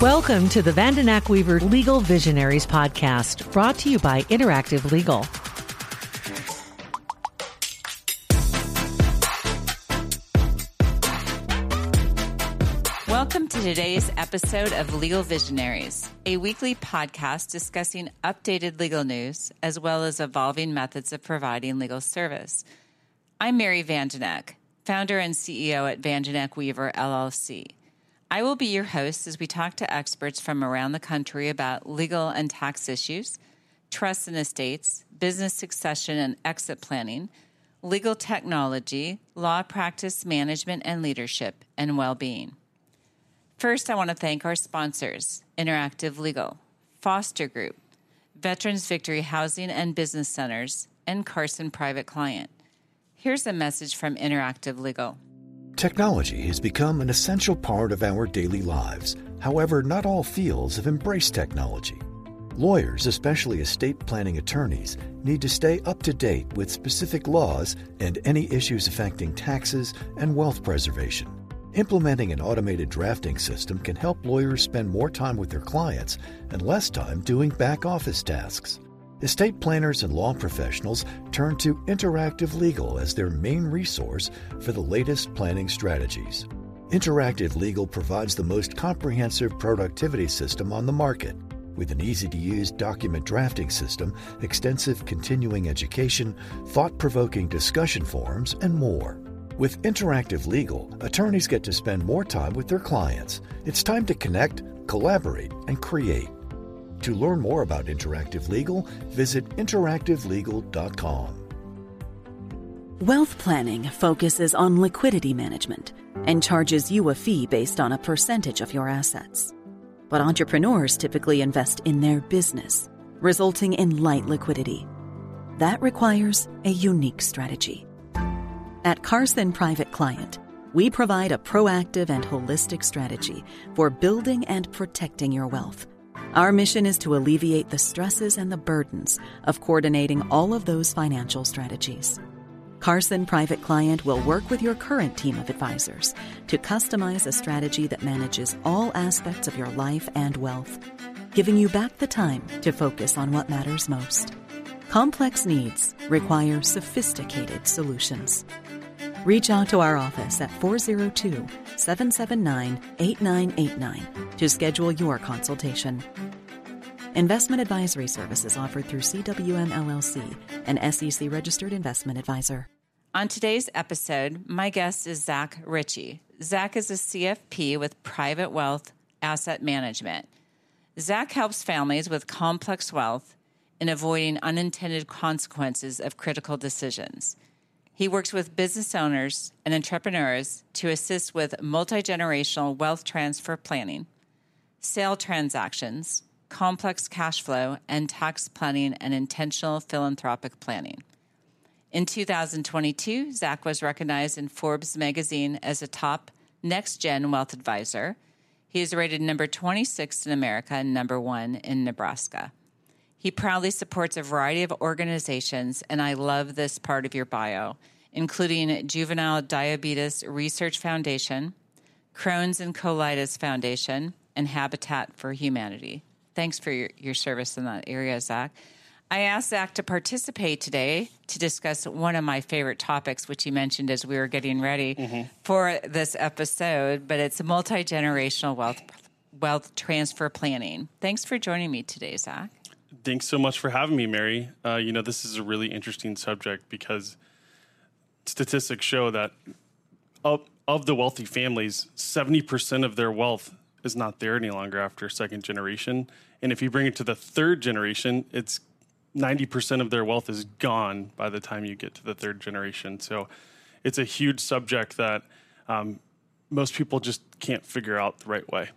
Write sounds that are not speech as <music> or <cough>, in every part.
Welcome to the Vandenack Weaver Legal Visionaries podcast, brought to you by Interactive Legal. Welcome to today's episode of Legal Visionaries, a weekly podcast discussing updated legal news as well as evolving methods of providing legal service. I'm Mary Vandenack, founder and CEO at Vandenack Weaver LLC. I will be your host as we talk to experts from around the country about legal and tax issues, trusts and estates, business succession and exit planning, legal technology, law practice management and leadership, and well being. First, I want to thank our sponsors Interactive Legal, Foster Group, Veterans Victory Housing and Business Centers, and Carson Private Client. Here's a message from Interactive Legal. Technology has become an essential part of our daily lives. However, not all fields have embraced technology. Lawyers, especially estate planning attorneys, need to stay up to date with specific laws and any issues affecting taxes and wealth preservation. Implementing an automated drafting system can help lawyers spend more time with their clients and less time doing back office tasks. Estate planners and law professionals turn to Interactive Legal as their main resource for the latest planning strategies. Interactive Legal provides the most comprehensive productivity system on the market with an easy to use document drafting system, extensive continuing education, thought provoking discussion forums, and more. With Interactive Legal, attorneys get to spend more time with their clients. It's time to connect, collaborate, and create. To learn more about Interactive Legal, visit interactivelegal.com. Wealth planning focuses on liquidity management and charges you a fee based on a percentage of your assets. But entrepreneurs typically invest in their business, resulting in light liquidity. That requires a unique strategy. At Carson Private Client, we provide a proactive and holistic strategy for building and protecting your wealth our mission is to alleviate the stresses and the burdens of coordinating all of those financial strategies. Carson Private Client will work with your current team of advisors to customize a strategy that manages all aspects of your life and wealth, giving you back the time to focus on what matters most. Complex needs require sophisticated solutions. Reach out to our office at 402 779 8989 to schedule your consultation. Investment advisory services offered through CWM LLC, an SEC registered investment advisor. On today's episode, my guest is Zac Ritchey. Zac is a CFP with Private Wealth Asset Management. Zac helps families with complex wealth in avoiding unintended consequences of critical decisions. He works with business owners and entrepreneurs to assist with multi generational wealth transfer planning, sale transactions, complex cash flow, and tax planning and intentional philanthropic planning. In 2022, Zac was recognized in Forbes magazine as a top next gen wealth advisor. He is rated number 26 in America and number one in Nebraska. He proudly supports a variety of organizations, and I love this part of your bio, including Juvenile Diabetes Research Foundation, Crohn's and Colitis Foundation, and Habitat for Humanity. Thanks for your, your service in that area, Zac. I asked Zac to participate today to discuss one of my favorite topics, which he mentioned as we were getting ready mm-hmm. for this episode, but it's multi generational wealth wealth transfer planning. Thanks for joining me today, Zac. Thanks so much for having me, Mary. Uh, you know, this is a really interesting subject because statistics show that of, of the wealthy families, 70% of their wealth is not there any longer after second generation. And if you bring it to the third generation, it's 90% of their wealth is gone by the time you get to the third generation. So it's a huge subject that um, most people just can't figure out the right way.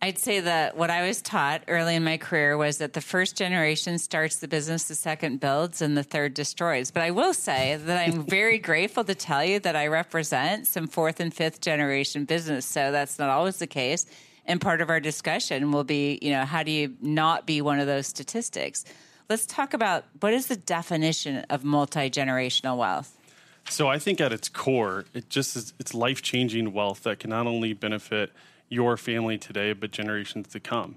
I'd say that what I was taught early in my career was that the first generation starts the business, the second builds, and the third destroys. But I will say that I'm <laughs> very grateful to tell you that I represent some fourth and fifth generation business. So that's not always the case. And part of our discussion will be, you know, how do you not be one of those statistics? Let's talk about what is the definition of multi generational wealth. So I think at its core, it just is it's life changing wealth that can not only benefit your family today, but generations to come.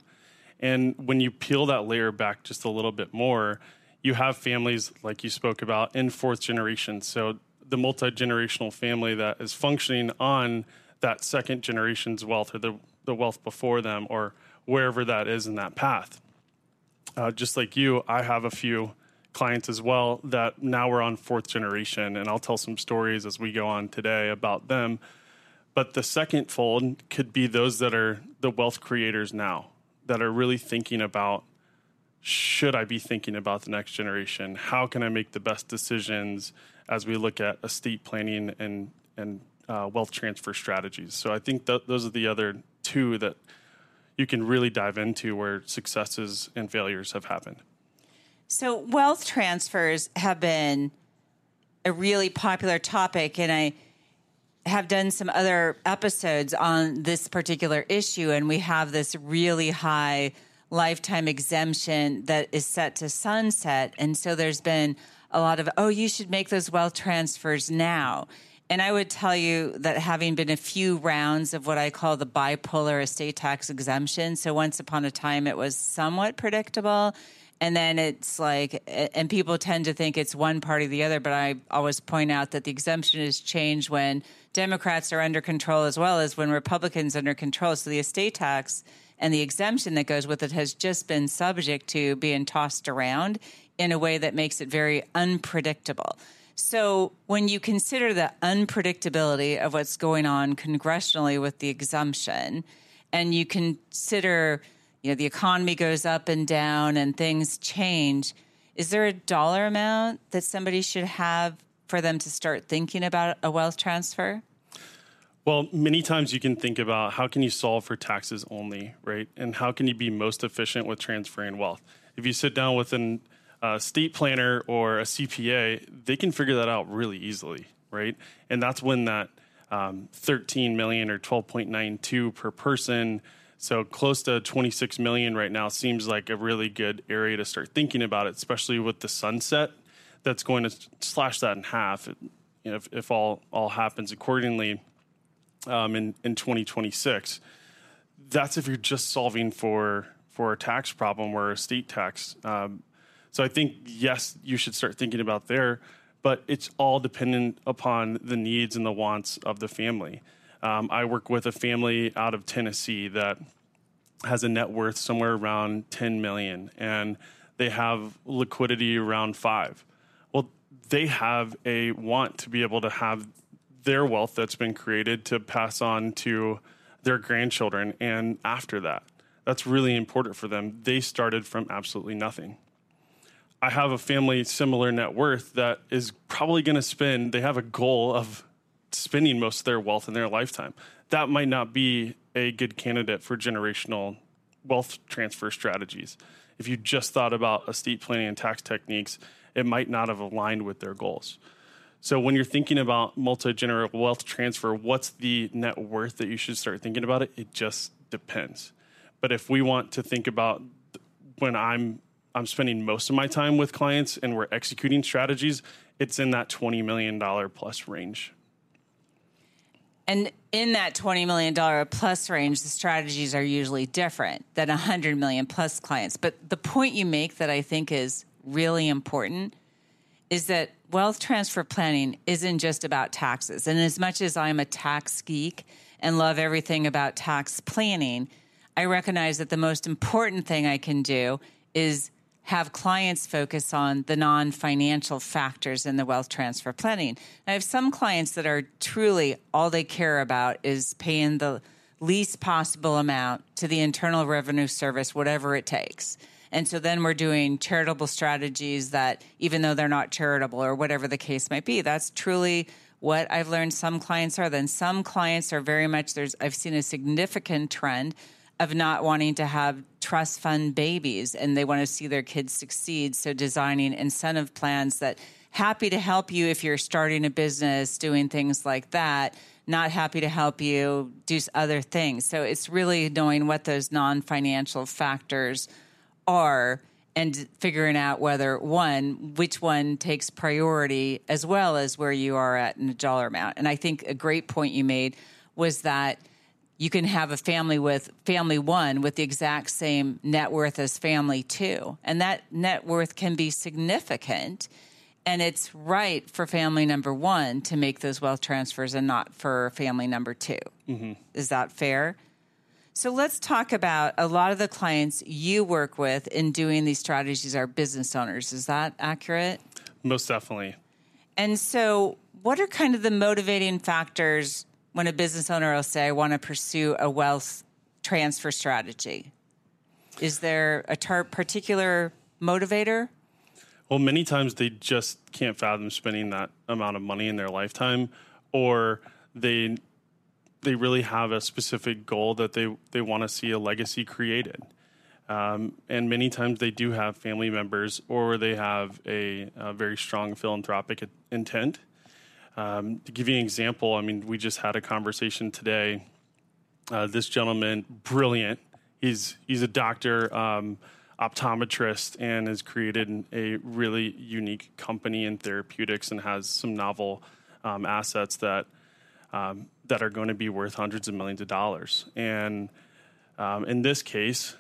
And when you peel that layer back just a little bit more, you have families like you spoke about in fourth generation. So the multi generational family that is functioning on that second generation's wealth or the, the wealth before them or wherever that is in that path. Uh, just like you, I have a few clients as well that now we're on fourth generation, and I'll tell some stories as we go on today about them. But the second fold could be those that are the wealth creators now, that are really thinking about should I be thinking about the next generation? How can I make the best decisions as we look at estate planning and and uh, wealth transfer strategies? So I think th- those are the other two that you can really dive into where successes and failures have happened. So, wealth transfers have been a really popular topic, and I have done some other episodes on this particular issue, and we have this really high lifetime exemption that is set to sunset. And so there's been a lot of, oh, you should make those wealth transfers now. And I would tell you that having been a few rounds of what I call the bipolar estate tax exemption, so once upon a time it was somewhat predictable and then it's like and people tend to think it's one party or the other but i always point out that the exemption is changed when democrats are under control as well as when republicans are under control. So the estate tax and the exemption that goes with it has just been subject to being tossed around in a way that makes it very unpredictable. So when you consider the unpredictability of what's going on congressionally with the exemption and you consider you know the economy goes up and down and things change is there a dollar amount that somebody should have for them to start thinking about a wealth transfer? Well many times you can think about how can you solve for taxes only right? And how can you be most efficient with transferring wealth? If you sit down with an uh, state planner or a cpa they can figure that out really easily right? And that's when that um, 13 million or 12.92 per person so close to 26 million right now seems like a really good area to start thinking about it, especially with the sunset that's going to slash that in half. If, if all all happens accordingly um, in in 2026, that's if you're just solving for for a tax problem or a state tax. Um, so I think yes, you should start thinking about there, but it's all dependent upon the needs and the wants of the family. Um, I work with a family out of Tennessee that has a net worth somewhere around 10 million and they have liquidity around five. Well, they have a want to be able to have their wealth that's been created to pass on to their grandchildren and after that. That's really important for them. They started from absolutely nothing. I have a family similar net worth that is probably going to spend, they have a goal of spending most of their wealth in their lifetime. That might not be a good candidate for generational wealth transfer strategies. If you just thought about estate planning and tax techniques, it might not have aligned with their goals. So when you're thinking about multi-generational wealth transfer, what's the net worth that you should start thinking about it? It just depends. But if we want to think about when I'm I'm spending most of my time with clients and we're executing strategies, it's in that $20 million plus range. And in that $20 million plus range, the strategies are usually different than 100 million plus clients. But the point you make that I think is really important is that wealth transfer planning isn't just about taxes. And as much as I'm a tax geek and love everything about tax planning, I recognize that the most important thing I can do is have clients focus on the non financial factors in the wealth transfer planning. I have some clients that are truly all they care about is paying the least possible amount to the Internal Revenue Service, whatever it takes. And so then we're doing charitable strategies that, even though they're not charitable or whatever the case might be, that's truly what I've learned some clients are. Then some clients are very much, there's, I've seen a significant trend of not wanting to have trust fund babies and they want to see their kids succeed. So designing incentive plans that happy to help you if you're starting a business, doing things like that, not happy to help you do other things. So it's really knowing what those non financial factors are and figuring out whether one, which one takes priority as well as where you are at in a dollar amount. And I think a great point you made was that you can have a family with family one with the exact same net worth as family two. And that net worth can be significant. And it's right for family number one to make those wealth transfers and not for family number 2 mm-hmm. Is that fair? So let's talk about a lot of the clients you work with in doing these strategies are business owners. Is that accurate? Most definitely. And so, what are kind of the motivating factors when a business owner will say, I want to pursue a wealth transfer strategy? Is there a tar- particular motivator? Well, many times they just can't fathom spending that amount of money in their lifetime, or they they really have a specific goal that they they want to see a legacy created. Um, and many times they do have family members, or they have a, a very strong philanthropic intent um, to give you an example, I mean, we just had a conversation today. Uh, this gentleman, brilliant. He's he's a doctor, um, optometrist, and has created a really unique company in therapeutics and has some novel um, assets that um, that are going to be worth hundreds of millions of dollars. And um, in this case,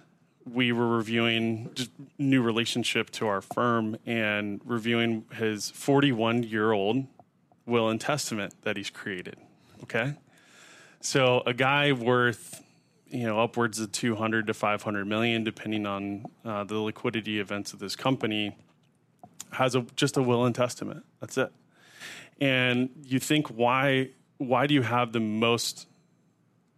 we were reviewing just new relationship to our firm and reviewing his 41 year old will and testament that he's created. Okay? So a guy worth you know upwards of 200 to 500 million depending on uh, the liquidity events of this company has a just a will and testament that's it and you think why why do you have the most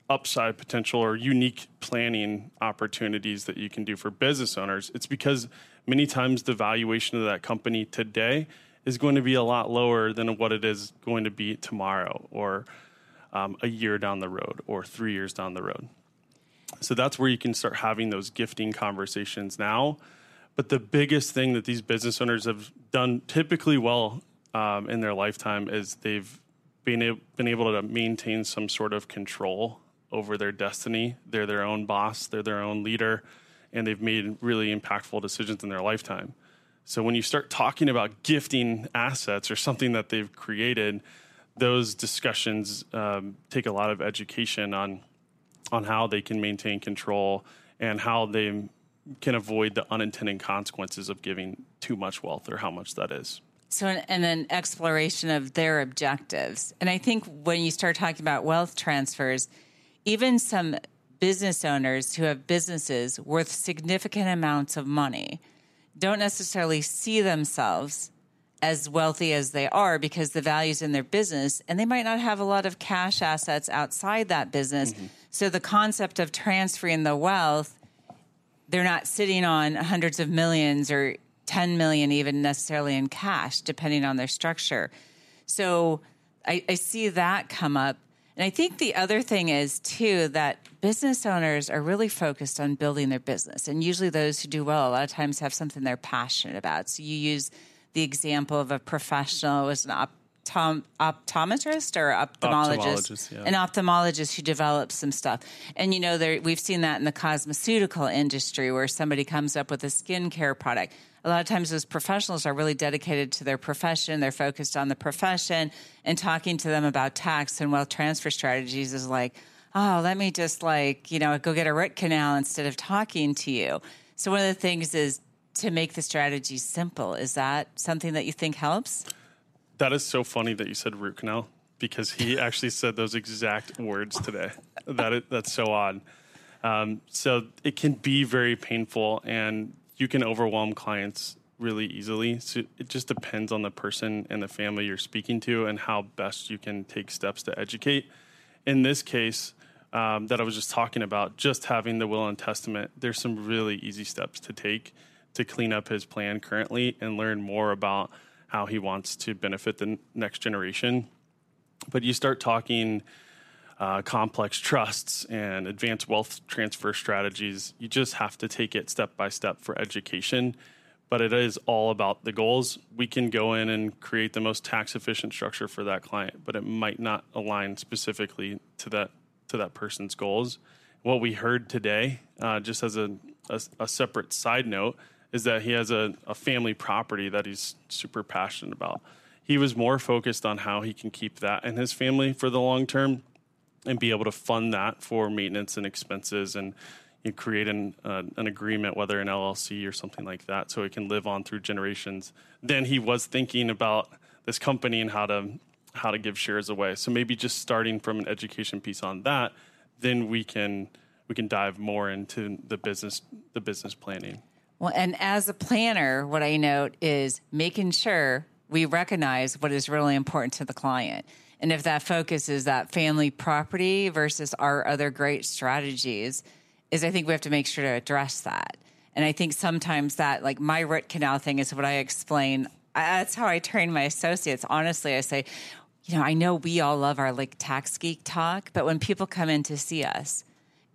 upside potential or unique planning opportunities that you can do for business owners it's because many times the valuation of that company today is going to be a lot lower than what it is going to be tomorrow or um, a year down the road or three years down the road. So that's where you can start having those gifting conversations now. But the biggest thing that these business owners have done typically well um, in their lifetime is they've been, a- been able to maintain some sort of control over their destiny. They're their own boss, they're their own leader, and they've made really impactful decisions in their lifetime. So when you start talking about gifting assets or something that they've created, those discussions um, take a lot of education on on how they can maintain control and how they can avoid the unintended consequences of giving too much wealth or how much that is. So, and then exploration of their objectives. And I think when you start talking about wealth transfers, even some business owners who have businesses worth significant amounts of money don't necessarily see themselves as wealthy as they are because the values in their business and they might not have a lot of cash assets outside that business. Mm-hmm. So the concept of transferring the wealth, they're not sitting on hundreds of millions or 10 million even necessarily in cash, depending on their structure. So I, I see that come up. And I think the other thing is too that business owners are really focused on building their business. And usually those who do well a lot of times have something they're passionate about. So you use the example of a professional was an optom- optometrist or ophthalmologist, ophthalmologist yeah. an ophthalmologist who develops some stuff. And you know, there, we've seen that in the cosmeceutical industry where somebody comes up with a skincare product a lot of times those professionals are really dedicated to their profession. They're focused on the profession and talking to them about tax and wealth transfer strategies is like, oh, let me just like, you know, go get a root canal instead of talking to you. So one of the things is to make the strategy simple. Is that something that you think helps? That is so funny that you said root canal because he <laughs> actually said those exact words today. that is, that's so odd. Um, so it can be very painful, and you can overwhelm clients really easily. So it just depends on the person and the family you're speaking to and how best you can take steps to educate. In this case, um, that I was just talking about, just having the will and testament, there's some really easy steps to take to clean up his plan currently and learn more about how he wants to benefit the next generation. But you start talking uh, complex trusts and advanced wealth transfer strategies. You just have to take it step by step for education. But it is all about the goals. We can go in and create the most tax efficient structure for that client, but it might not align specifically to that to that person's goals. What we heard today, uh, just as a, a, a, separate side note, is that he has a, a family property that he's super passionate about. He was more focused on how he can keep that and his family for the long term and be able to fund that for maintenance and expenses and you create an, uh, an agreement, whether an LLC or something like that, so it can live on through generations. Then he was thinking about this company and how to how to give shares away. So maybe just starting from an education piece on that, then we can we can dive more into the business the business planning. Well, and as a planner, what I note is making sure we recognize what is really important to the client. And if that focus is that family property versus our other great strategies, is I think we have to make sure to address that. And I think sometimes that, like my root canal thing, is what I explain. That's how I train my associates. Honestly, I say, you know, I know we all love our like tax geek talk, but when people come in to see us,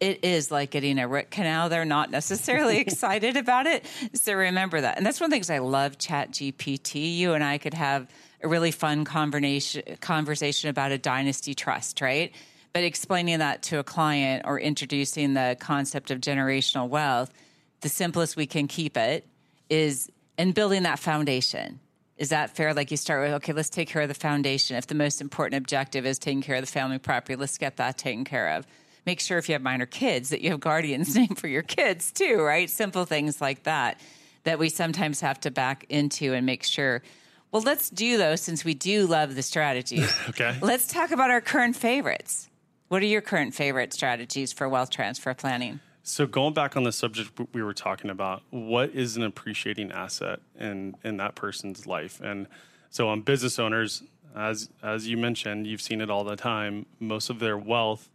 it is like getting a root canal. They're not necessarily <laughs> excited about it. So remember that. And that's one of the things I love Chat GPT. You and I could have a really fun conversation conversation about a dynasty trust, right? But explaining that to a client or introducing the concept of generational wealth, the simplest we can keep it is in building that foundation. Is that fair? Like you start with, okay, let's take care of the foundation. If the most important objective is taking care of the family property, let's get that taken care of make sure if you have minor kids that you have guardians <laughs> name for your kids too, right? Simple things like that that we sometimes have to back into and make sure. Well, let's do those since we do love the strategies. <laughs> okay. Let's talk about our current favorites. What are your current favorite strategies for wealth transfer planning? So going back on the subject we were talking about, what is an appreciating asset in in that person's life? And so on business owners, as as you mentioned, you've seen it all the time. Most of their wealth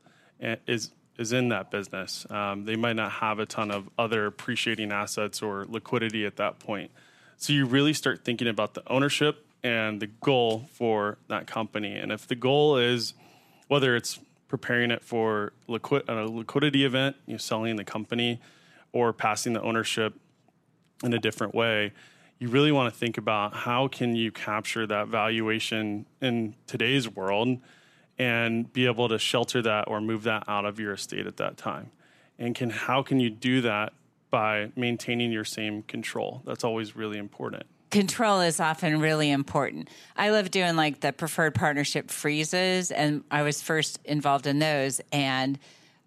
is is in that business. Um, they might not have a ton of other appreciating assets or liquidity at that point. So you really start thinking about the ownership and the goal for that company. And if the goal is whether it's preparing it for liquid, a liquidity event, you know, selling the company, or passing the ownership in a different way, you really want to think about how can you capture that valuation in today's world and be able to shelter that or move that out of your estate at that time. And can how can you do that by maintaining your same control? That's always really important. Control is often really important. I love doing like the preferred partnership freezes, and I was first involved in those and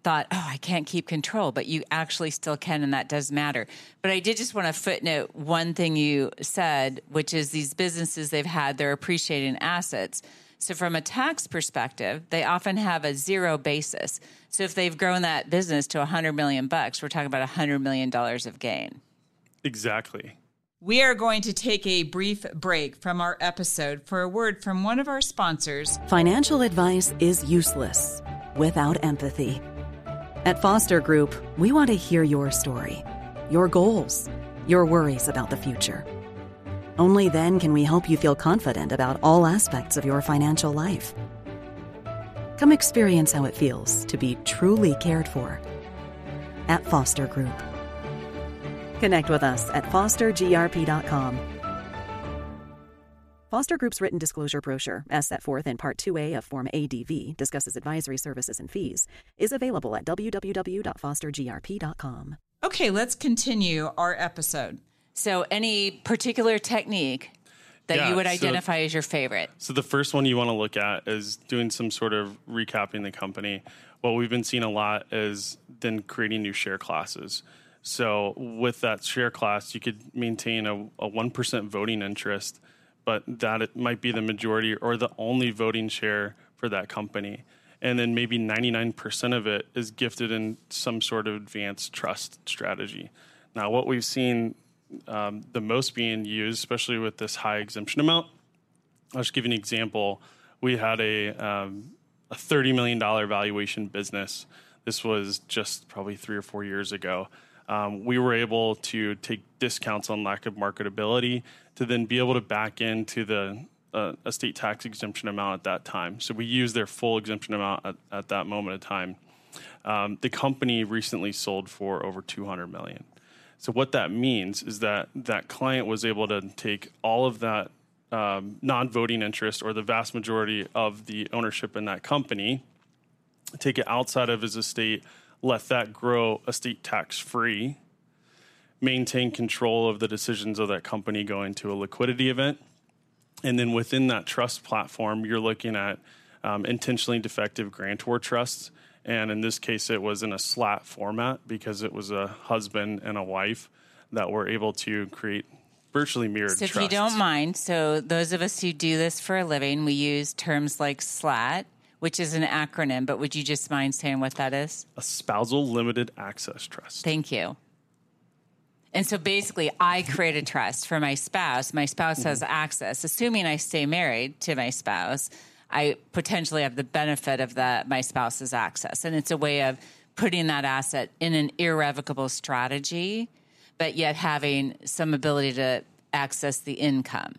thought, oh, I can't keep control, but you actually still can, and that does matter. But I did just want to footnote one thing you said, which is these businesses they've had, they're appreciating assets so, from a tax perspective, they often have a zero basis. So, if they've grown that business to 100 million bucks, we're talking about 100 million dollars of gain. Exactly. We are going to take a brief break from our episode for a word from one of our sponsors. Financial advice is useless without empathy. At Foster Group, we want to hear your story, your goals, your worries about the future. Only then can we help you feel confident about all aspects of your financial life. Come experience how it feels to be truly cared for at Foster Group. Connect with us at fostergrp.com. Foster Group's written disclosure brochure, as set forth in Part 2A of Form ADV, discusses advisory services and fees, is available at www.fostergrp.com. Okay, let's continue our episode. So, any particular technique that yeah, you would identify so, as your favorite? So, the first one you want to look at is doing some sort of recapping the company. What we've been seeing a lot is then creating new share classes. So, with that share class, you could maintain a, a 1% voting interest, but that it might be the majority or the only voting share for that company. And then maybe 99% of it is gifted in some sort of advanced trust strategy. Now, what we've seen um, the most being used, especially with this high exemption amount. I'll just give you an example. We had a, um, a $30 million valuation business. This was just probably three or four years ago. Um, we were able to take discounts on lack of marketability to then be able to back into the uh, estate tax exemption amount at that time. So we used their full exemption amount at, at that moment of time. Um, the company recently sold for over 200 million. So what that means is that that client was able to take all of that um, non-voting interest or the vast majority of the ownership in that company, take it outside of his estate, let that grow estate tax free, maintain control of the decisions of that company going to a liquidity event, and then within that trust platform, you're looking at um, intentionally defective grantor trusts. And in this case, it was in a SLAT format because it was a husband and a wife that were able to create virtually mirrored So, if trusts. you don't mind, so those of us who do this for a living, we use terms like SLAT, which is an acronym, but would you just mind saying what that is? a spousal limited access trust. Thank you. And so basically, I create a trust for my spouse. My spouse has mm-hmm. access, assuming I stay married to my spouse. I potentially have the benefit of that my spouse's access, and it's a way of putting that asset in an irrevocable strategy, but yet having some ability to access the income.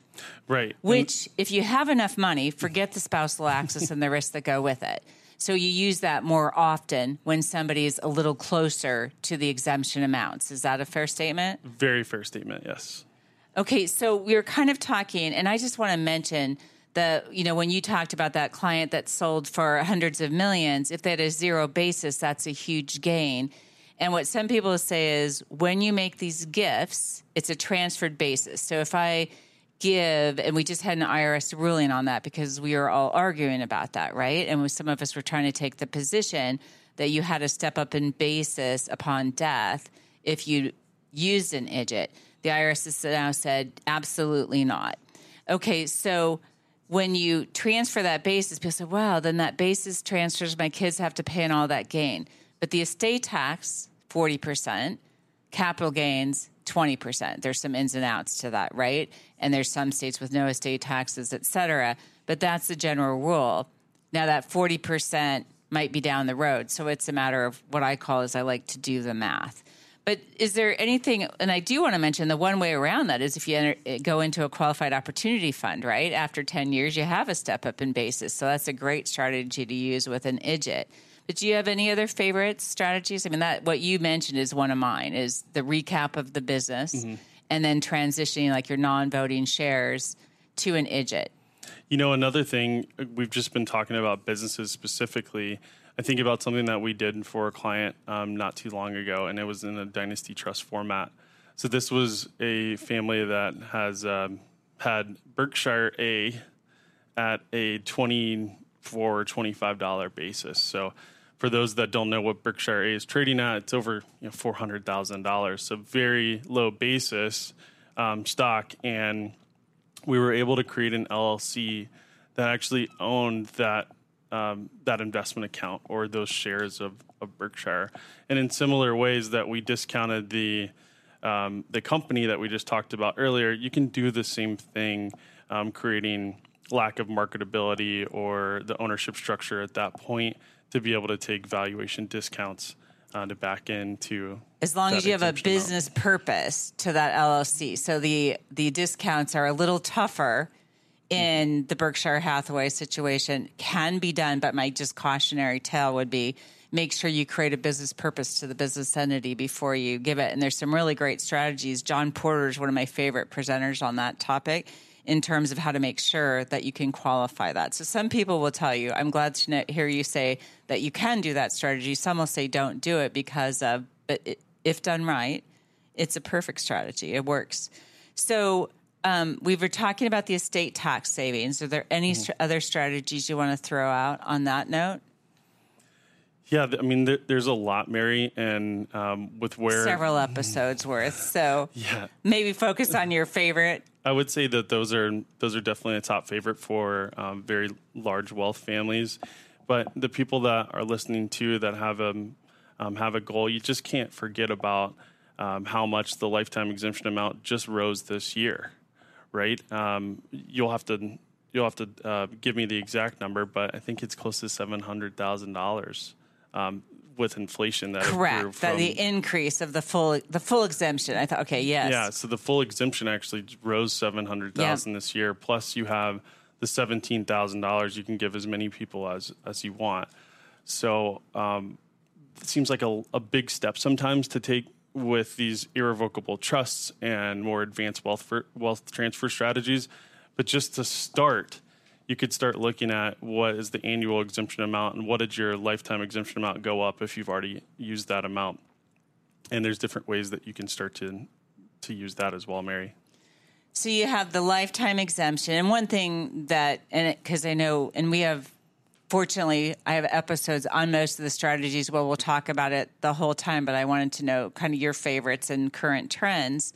right. Which, if you have enough money, forget the spousal access and the risks that go with it. So you use that more often when somebody's a little closer to the exemption amounts. Is that a fair statement? Very fair statement, yes. Okay, so we're kind of talking, and I just want to mention the, you know, when you talked about that client that sold for hundreds of millions, if they had a zero basis, that's a huge gain. And what some people say is when you make these gifts, it's a transferred basis. So if I give, and we just had an IRS ruling on that because we were all arguing about that, right? And some of us were trying to take the position that you had to step up in basis upon death if you used an IDGT. The IRS has now said absolutely not. Okay, so when you transfer that basis, people say, wow, then that basis transfers, my kids have to pay on all that gain. But the estate tax, 40%, capital gains, 20%. There's some ins and outs to that, right? And there's some states with no estate taxes, et cetera. But that's the general rule. Now, that 40% might be down the road. So it's a matter of what I call is I like to do the math. But is there anything, and I do want to mention the one way around that is if you enter, go into a qualified opportunity fund, right? After 10 years, you have a step up in basis. So that's a great strategy to use with an IDGT. But do you have any other favorite strategies? I mean, that what you mentioned is one of mine is the recap of the business and then transitioning like your non-voting shares to an IDGT. You know, another thing, uh, we've just been talking about businesses specifically. I think about something that we did for a client um, not too long ago, and it was in a dynasty trust format. So this was a family that has um, had Berkshire A at a twenty-four, twenty-five dollar basis. So for those that don't know what Berkshire A is trading at, it's over you know, four hundred thousand dollars. So very low basis um, stock, and we were able to create an LLC that actually owned that um, that investment account or those shares of, of Berkshire. And in similar ways that we discounted the um, the company that we just talked about earlier, you can do the same thing, um, creating lack of marketability or the ownership structure at that point to be able to take valuation discounts uh, to back into as long as you have a exemption amount. business purpose to that LLC. So the the discounts are a little tougher in the Berkshire Hathaway situation. Can be done, but my just cautionary tale would be make sure you create a business purpose to the business entity before you give it. And there's some really great strategies. John Porter is one of my favorite presenters on that topic in terms of how to make sure that you can qualify that. So some people will tell you, I'm glad to hear you say that you can do that strategy. Some will say don't do it because of, but if done right, it's a perfect strategy. It works. So um, we were talking about the estate tax savings. Are there any str- other strategies you want to throw out on that note? Yeah, I mean, there, there's a lot, Mary, and um, with where Several episodes worth. So <laughs> Yeah, maybe focus on your favorite. I would say that those are those are definitely a top favorite for um, very large wealth families. But the people that are listening to that have a um, have a goal, you just can't forget about um, how much the lifetime exemption amount just rose this year, right? Um, you'll have to you'll have to uh, give me the exact number, but I think it's close to seven hundred thousand dollars um, with inflation that Correct. That from- the increase of the full the full exemption. I thought, okay, yes. yeah, so the full exemption actually rose seven hundred thousand this year. Plus, you have the seventeen thousand dollars you can give as many people as as you want. So um, it seems like a, a big step sometimes to take with these irrevocable trusts and more advanced wealth for, wealth transfer strategies. But just to start, you could start looking at what is the annual exemption amount and what did your lifetime exemption amount go up if you've already used that amount. And there's different ways that you can start to to use that as well, Mary. So you have the lifetime exemption, and one thing that, and because I know, and we have fortunately, I have episodes on most of the strategies where we'll talk about it the whole time, but I wanted to know kind of your favorites and current trends.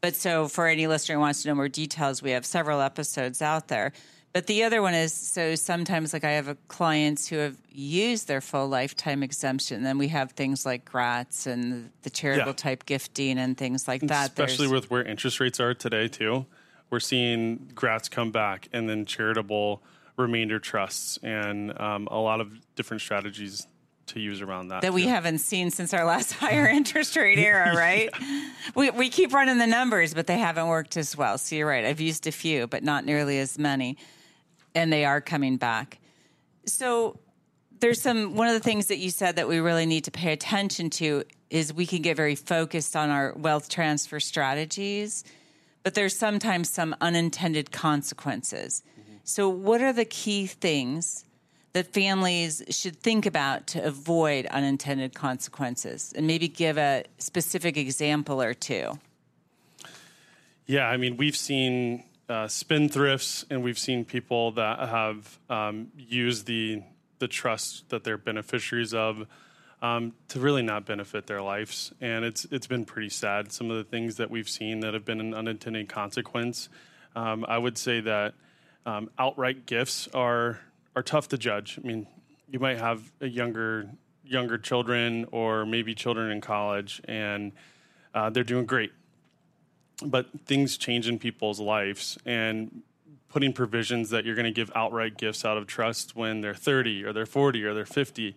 But so for any listener who wants to know more details, we have several episodes out there. But the other one is so sometimes, like I have clients who have used their full lifetime exemption. Then we have things like GRATs and the charitable yeah. type gifting and things like that. Especially There's, with where interest rates are today, too. We're seeing GRATs come back and then charitable remainder trusts and um, a lot of different strategies to use around that. That too. we haven't seen since our last <laughs> higher interest rate era, <laughs> right? yeah. we, we keep running the numbers, but they haven't worked as well. So you're right. I've used a few, but not nearly as many. And they are coming back. So there's some, one of the things that you said that we really need to pay attention to is we can get very focused on our wealth transfer strategies, but there's sometimes some unintended consequences. So, what are the key things that families should think about to avoid unintended consequences and maybe give a specific example or two. Yeah, I mean, we've seen uh, spendthrifts and we've seen people that have um, used the the trust that they're beneficiaries of um, to really not benefit their lives, and it's it's been pretty sad. Some of the things that we've seen that have been an unintended consequence. Um, I would say that um, outright gifts are are tough to judge. I mean, you might have a younger younger children or maybe children in college, and uh, they're doing great. But things change in people's lives, and putting provisions that you're going to give outright gifts out of trust when they're 30 or they're 40 or they're 50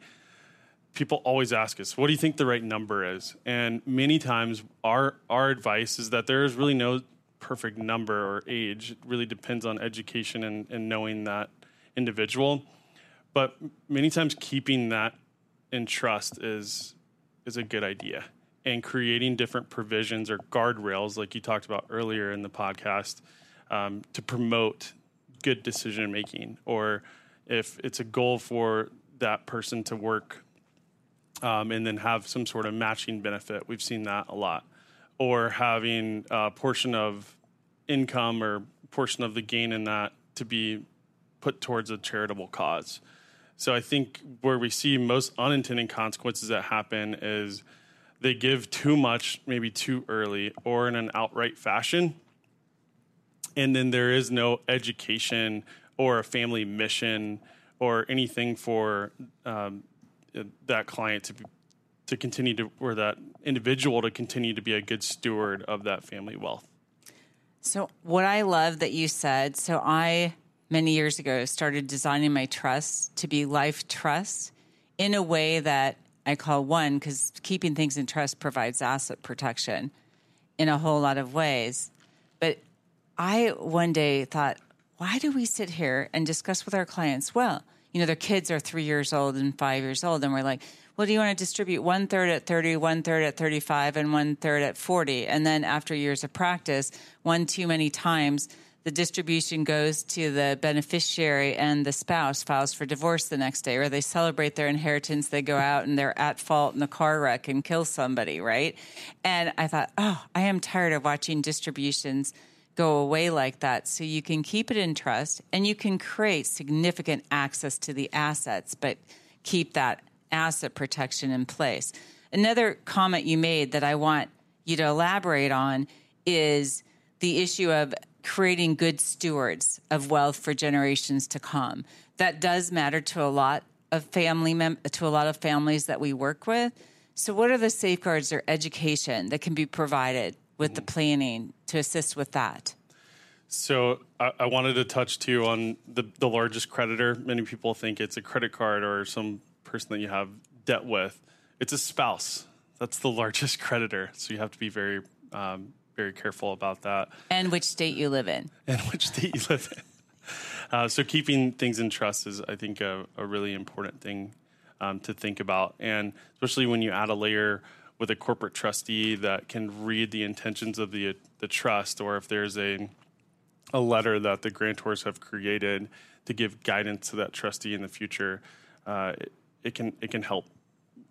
people always ask us what do you think the right number is and many times our our advice is that there is really no perfect number or age it really depends on education and, and knowing that individual. But many times keeping that in trust is is a good idea. And creating different provisions or guardrails, like you talked about earlier in the podcast, um, to promote good decision making, or if it's a goal for that person to work um, and then have some sort of matching benefit. We've seen that a lot. Or having a portion of income or portion of the gain in that to be put towards a charitable cause. So I think where we see most unintended consequences that happen is they give too much, maybe too early, or in an outright fashion. And then there is no education or a family mission or anything for um, that client to be, to continue to, or that individual to continue to be a good steward of that family wealth. So, what I love that you said, so I many years ago started designing my trust to be life trust in a way that I call one because keeping things in trust provides asset protection in a whole lot of ways. But I one day thought, why do we sit here and discuss with our clients? Well, you know, their kids are three years old and five years old, and we're like, well, do you want to distribute one third at 30, one third at 35, and one third at 40? And then after years of practice, one too many times, the distribution goes to the beneficiary and the spouse files for divorce the next day, or they celebrate their inheritance, they go out and they're at fault in a car wreck and kill somebody, right? And I thought, oh, I am tired of watching distributions go away like that. So you can keep it in trust and you can create significant access to the assets, but keep that asset protection in place. Another comment you made that I want you to elaborate on is the issue of creating good stewards of wealth for generations to come. That does matter to a lot of family mem- to a lot of families that we work with. So what are the safeguards or education that can be provided with the mm. planning to assist with that? So I, I wanted to touch too on the, the largest creditor. Many people think it's a credit card or some person that you have debt with. It's a spouse. That's the <laughs> largest creditor. So you have to be very um, very careful about that. And which state you live in. <laughs> And which state you live in. <laughs> Uh, so keeping things in trust is, I think, a, a really important thing um, to think about, and especially when you add a layer with a corporate trustee that can read the intentions of the the trust, or if there's a a letter that the grantors have created to give guidance to that trustee in the future, uh, it, can it can help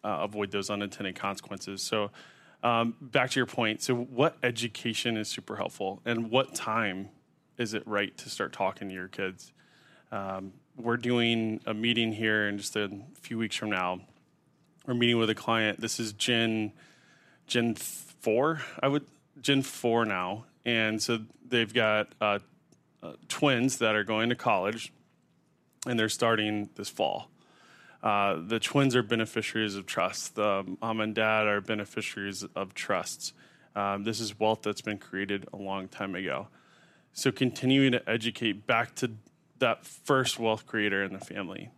uh, avoid those unintended consequences. So um, back to your point. So, what education is super helpful, and what time is it right to start talking to your kids? Um, we're doing a meeting here in just a few weeks from now. We're meeting with a client. This is Gen Gen four, I would Gen four now, and so they've got uh, uh, twins that are going to college, and they're starting this fall. Uh, the twins are beneficiaries of trust. The mom and dad are beneficiaries of trusts. Um, this is wealth that's been created a long time ago. So continuing to educate back to that first wealth creator in the family.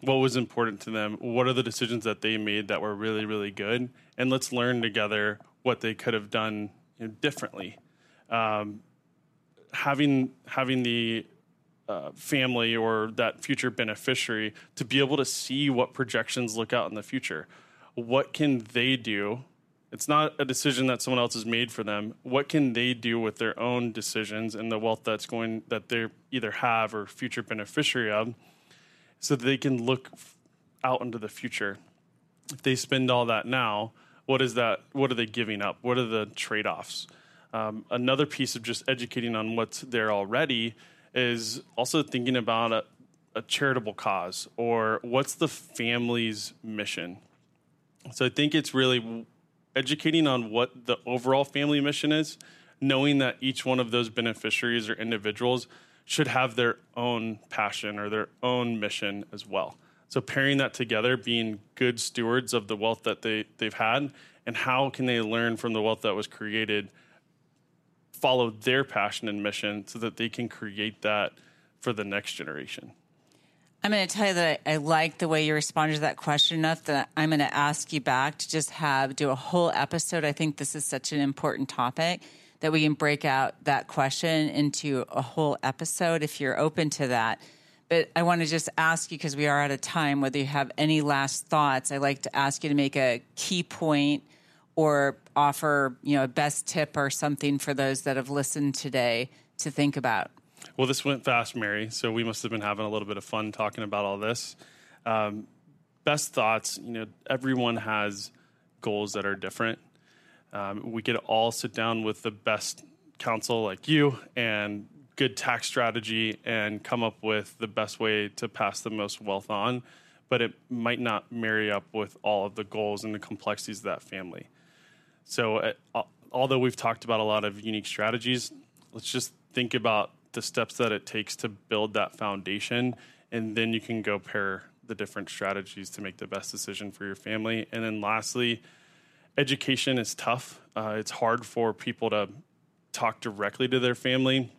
What was important to them? What are the decisions that they made that were really, really good? And let's learn together what they could have done you know, differently. Um, having having the uh, family or that future beneficiary to be able to see what projections look out in the future. What can they do? It's not a decision that someone else has made for them. What can they do with their own decisions and the wealth that's going that they either have or future beneficiary of, so that they can look out into the future. If they spend all that now, what is that? What are they giving up? What are the trade offs? Um, another piece of just educating on what's there already is also thinking about a, a charitable cause or what's the family's mission. So I think it's really educating on what the overall family mission is, knowing that each one of those beneficiaries or individuals should have their own passion or their own mission as well. So pairing that together, being good stewards of the wealth that they, they've had, and how can they learn from the wealth that was created follow their passion and mission so that they can create that for the next generation. I'm going to tell you that I, I like the way you responded to that question enough that I'm going to ask you back to just have do a whole episode. I think this is such an important topic that we can break out that question into a whole episode if you're open to that. But I want to just ask you because we are out of time whether you have any last thoughts. I like to ask you to make a key point or offer, you know, a best tip or something for those that have listened today to think about? Well, this went fast, Mary. So we must have been having a little bit of fun talking about all this. Um, best thoughts, you know, everyone has goals that are different. Um, we could all sit down with the best counsel like you and good tax strategy and come up with the best way to pass the most wealth on, but it might not marry up with all of the goals and the complexities of that family. So, uh, although we've talked about a lot of unique strategies, let's just think about the steps that it takes to build that foundation, and then you can go pair the different strategies to make the best decision for your family. And then, lastly, education is tough. Uh, it's hard for people to talk directly to their family,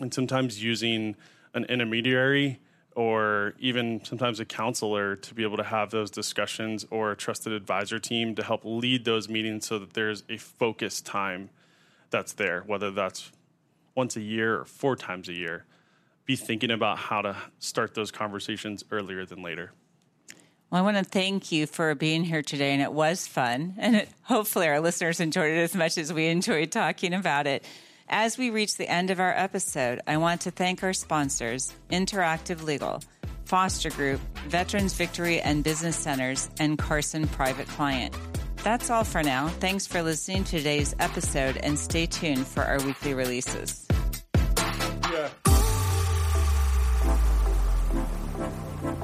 and sometimes using an intermediary or even sometimes a counselor to be able to have those discussions or a trusted advisor team to help lead those meetings so that there's a focused time that's there, whether that's once a year or four times a year. Be thinking about how to start those conversations earlier than later. Well, I want to thank you for being here today, and it was fun. And it, hopefully, our listeners enjoyed it as much as we enjoyed talking about it. As we reach the end of our episode, I want to thank our sponsors Interactive Legal, Foster Group, Veterans Victory and Business Centers, and Carson Private Client. That's all for now. Thanks for listening to today's episode and stay tuned for our weekly releases.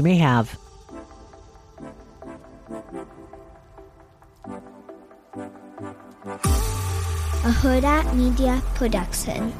you may have. A Hurrdat Media Production.